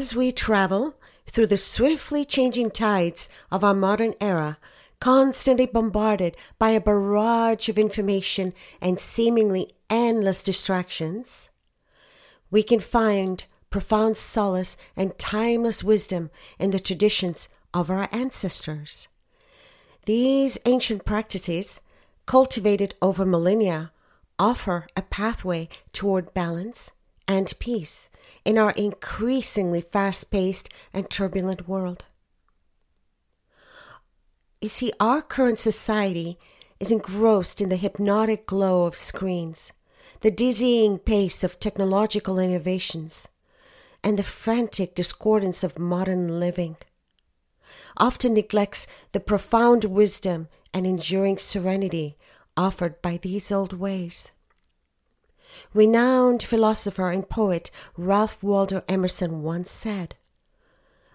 As we travel through the swiftly changing tides of our modern era, constantly bombarded by a barrage of information and seemingly endless distractions, we can find profound solace and timeless wisdom in the traditions of our ancestors. These ancient practices, cultivated over millennia, offer a pathway toward balance and peace in our increasingly fast paced and turbulent world. You see, our current society is engrossed in the hypnotic glow of screens, the dizzying pace of technological innovations, and the frantic discordance of modern living. Often neglects the profound wisdom and enduring serenity offered by these old ways. Renowned philosopher and poet Ralph Waldo Emerson once said,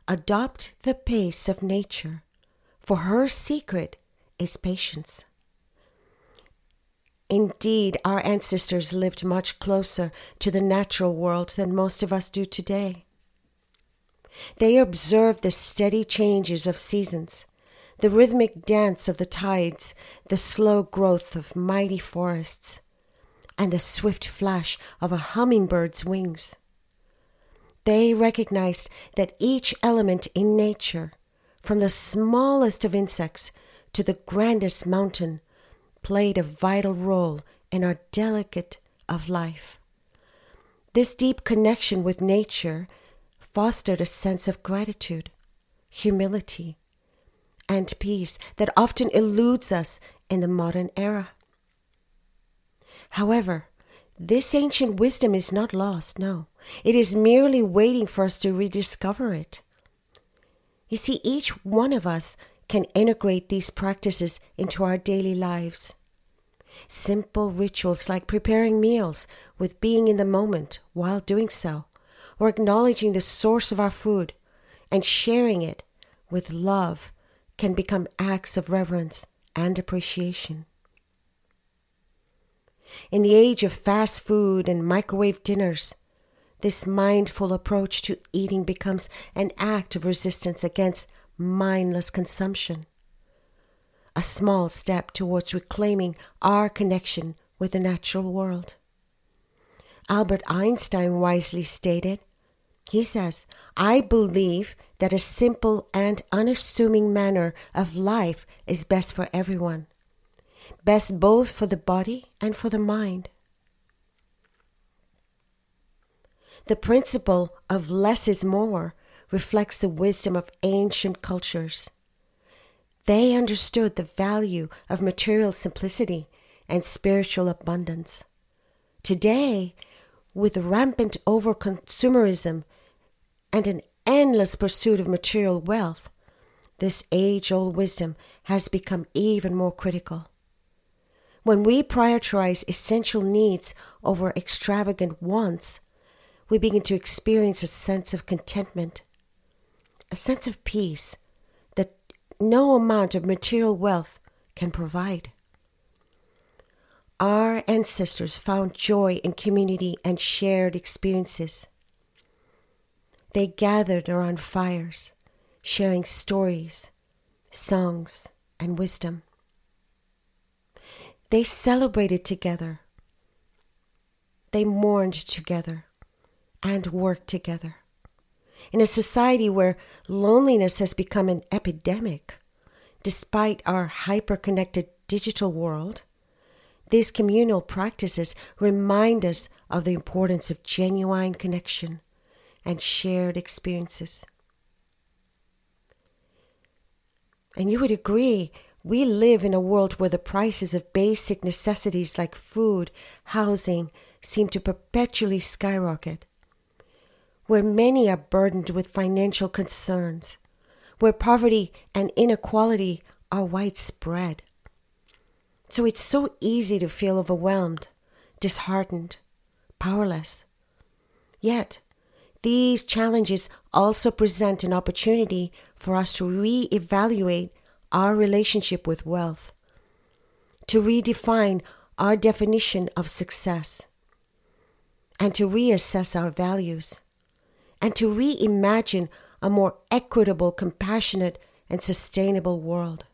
Adopt the pace of nature, for her secret is patience. Indeed, our ancestors lived much closer to the natural world than most of us do today. They observed the steady changes of seasons, the rhythmic dance of the tides, the slow growth of mighty forests, and the swift flash of a hummingbird's wings. They recognized that each element in nature, from the smallest of insects to the grandest mountain, played a vital role in our delicate of life. This deep connection with nature fostered a sense of gratitude, humility, and peace that often eludes us in the modern era. However, this ancient wisdom is not lost, no. It is merely waiting for us to rediscover it. You see, each one of us can integrate these practices into our daily lives. Simple rituals like preparing meals with being in the moment while doing so, or acknowledging the source of our food and sharing it with love can become acts of reverence and appreciation. In the age of fast food and microwave dinners, this mindful approach to eating becomes an act of resistance against mindless consumption. A small step towards reclaiming our connection with the natural world. Albert Einstein wisely stated, he says, I believe that a simple and unassuming manner of life is best for everyone best both for the body and for the mind. The principle of less is more reflects the wisdom of ancient cultures. They understood the value of material simplicity and spiritual abundance. Today, with rampant overconsumerism and an endless pursuit of material wealth, this age old wisdom has become even more critical. When we prioritize essential needs over extravagant wants, we begin to experience a sense of contentment, a sense of peace that no amount of material wealth can provide. Our ancestors found joy in community and shared experiences. They gathered around fires, sharing stories, songs, and wisdom. They celebrated together. They mourned together and worked together. In a society where loneliness has become an epidemic, despite our hyper connected digital world, these communal practices remind us of the importance of genuine connection and shared experiences. And you would agree we live in a world where the prices of basic necessities like food, housing, seem to perpetually skyrocket, where many are burdened with financial concerns, where poverty and inequality are widespread. So it's so easy to feel overwhelmed, disheartened, powerless. Yet, these challenges also present an opportunity for us to re evaluate our relationship with wealth, to redefine our definition of success, and to reassess our values, and to reimagine a more equitable, compassionate, and sustainable world.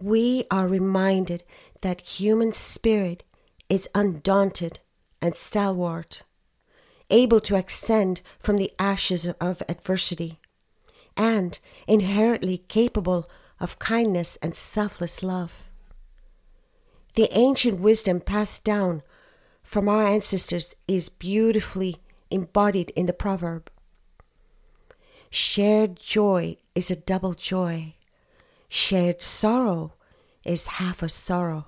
We are reminded that human spirit is undaunted and stalwart, able to ascend from the ashes of adversity, and inherently capable of kindness and selfless love. The ancient wisdom passed down from our ancestors is beautifully embodied in the proverb Shared joy is a double joy, shared sorrow is half a sorrow.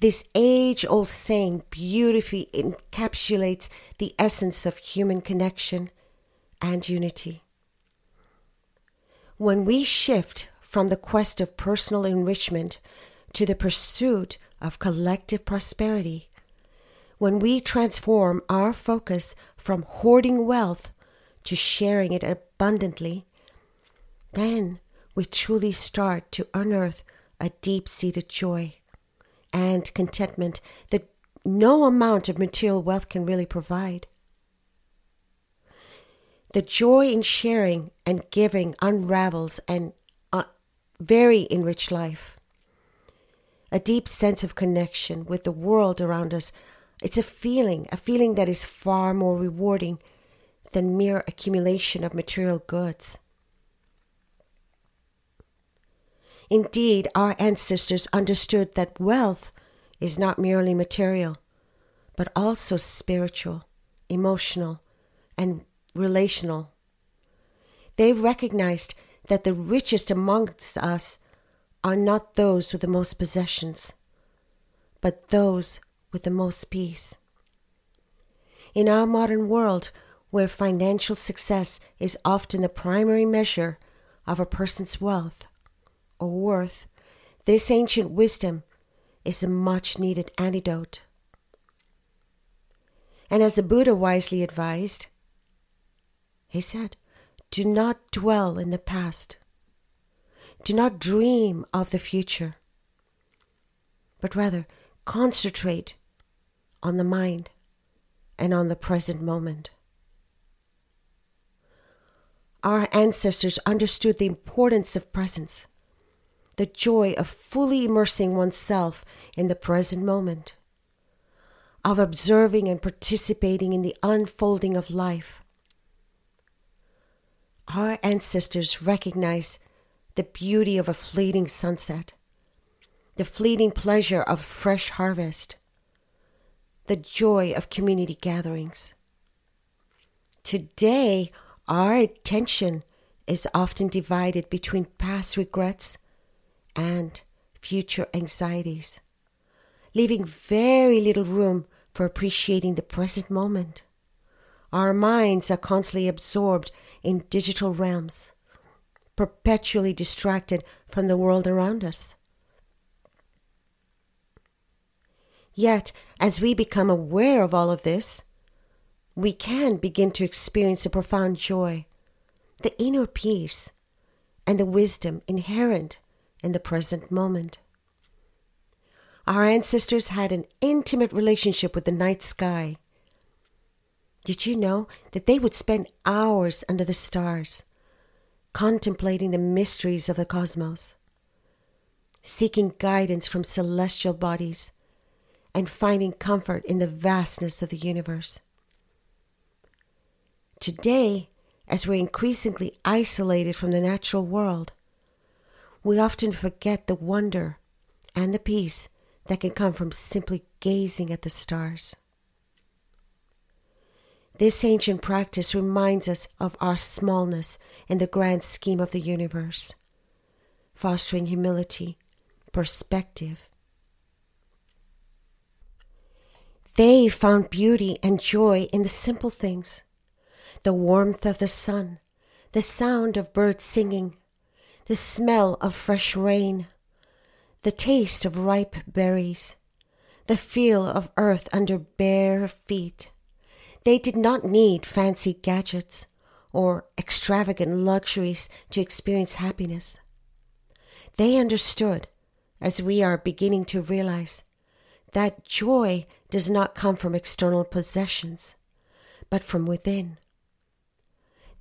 This age old saying beautifully encapsulates the essence of human connection and unity. When we shift from the quest of personal enrichment to the pursuit of collective prosperity, when we transform our focus from hoarding wealth to sharing it abundantly, then we truly start to unearth a deep seated joy and contentment that no amount of material wealth can really provide. The joy in sharing and giving unravels and uh, very enriched life. A deep sense of connection with the world around us. It's a feeling, a feeling that is far more rewarding than mere accumulation of material goods. Indeed, our ancestors understood that wealth is not merely material, but also spiritual, emotional, and relational. They recognized that the richest amongst us are not those with the most possessions, but those with the most peace. In our modern world, where financial success is often the primary measure of a person's wealth, or worth, this ancient wisdom is a much needed antidote. And as the Buddha wisely advised, he said, Do not dwell in the past. Do not dream of the future, but rather concentrate on the mind and on the present moment. Our ancestors understood the importance of presence the joy of fully immersing oneself in the present moment, of observing and participating in the unfolding of life. Our ancestors recognized the beauty of a fleeting sunset, the fleeting pleasure of fresh harvest, the joy of community gatherings. Today, our attention is often divided between past regrets and future anxieties, leaving very little room for appreciating the present moment. Our minds are constantly absorbed in digital realms, perpetually distracted from the world around us. Yet, as we become aware of all of this, we can begin to experience a profound joy, the inner peace, and the wisdom inherent in the present moment. Our ancestors had an intimate relationship with the night sky. Did you know that they would spend hours under the stars, contemplating the mysteries of the cosmos, seeking guidance from celestial bodies, and finding comfort in the vastness of the universe? Today, as we're increasingly isolated from the natural world, we often forget the wonder and the peace that can come from simply gazing at the stars. This ancient practice reminds us of our smallness in the grand scheme of the universe, fostering humility, perspective. They found beauty and joy in the simple things the warmth of the sun, the sound of birds singing, the smell of fresh rain, the taste of ripe berries, the feel of earth under bare feet. They did not need fancy gadgets or extravagant luxuries to experience happiness. They understood, as we are beginning to realize, that joy does not come from external possessions, but from within.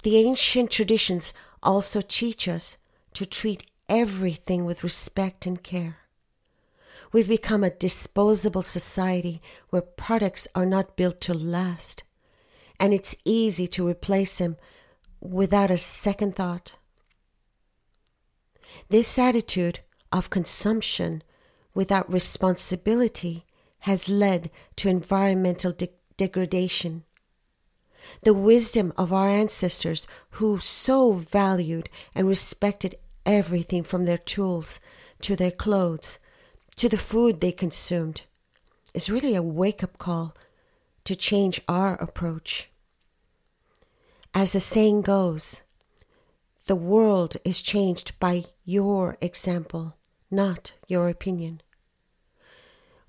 The ancient traditions also teach us to treat everything with respect and care. We've become a disposable society where products are not built to last, and it's easy to replace him without a second thought. This attitude of consumption without responsibility has led to environmental de- degradation. The wisdom of our ancestors, who so valued and respected everything from their tools to their clothes to the food they consumed, is really a wake up call to change our approach. As the saying goes, the world is changed by your example, not your opinion.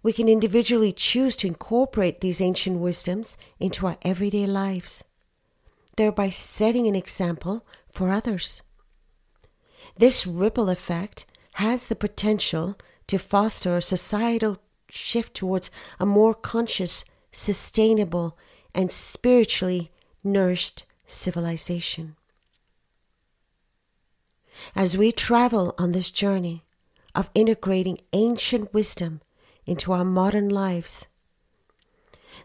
We can individually choose to incorporate these ancient wisdoms into our everyday lives, thereby setting an example for others. This ripple effect has the potential to foster a societal shift towards a more conscious, sustainable, and spiritually nourished civilization. As we travel on this journey of integrating ancient wisdom into our modern lives,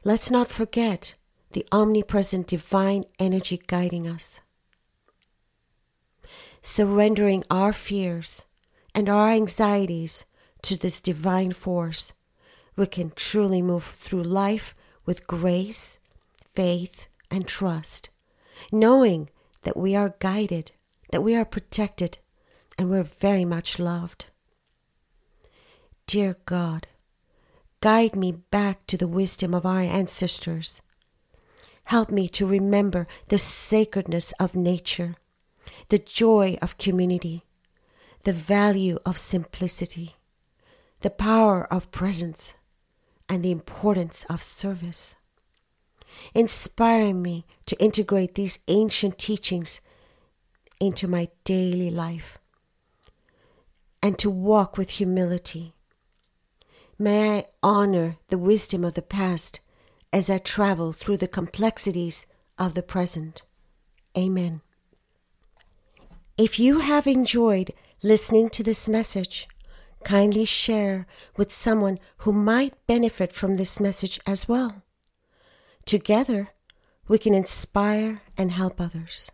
let's not forget the omnipresent divine energy guiding us. Surrendering our fears and our anxieties to this divine force, we can truly move through life with grace, faith, and trust, knowing that we are guided, that we are protected, and we're very much loved. Dear God, guide me back to the wisdom of our ancestors. Help me to remember the sacredness of nature, the joy of community, the value of simplicity, the power of presence, and the importance of service. Inspire me to integrate these ancient teachings into my daily life and to walk with humility. May I honor the wisdom of the past as I travel through the complexities of the present. Amen. If you have enjoyed listening to this message, kindly share with someone who might benefit from this message as well. Together, we can inspire and help others.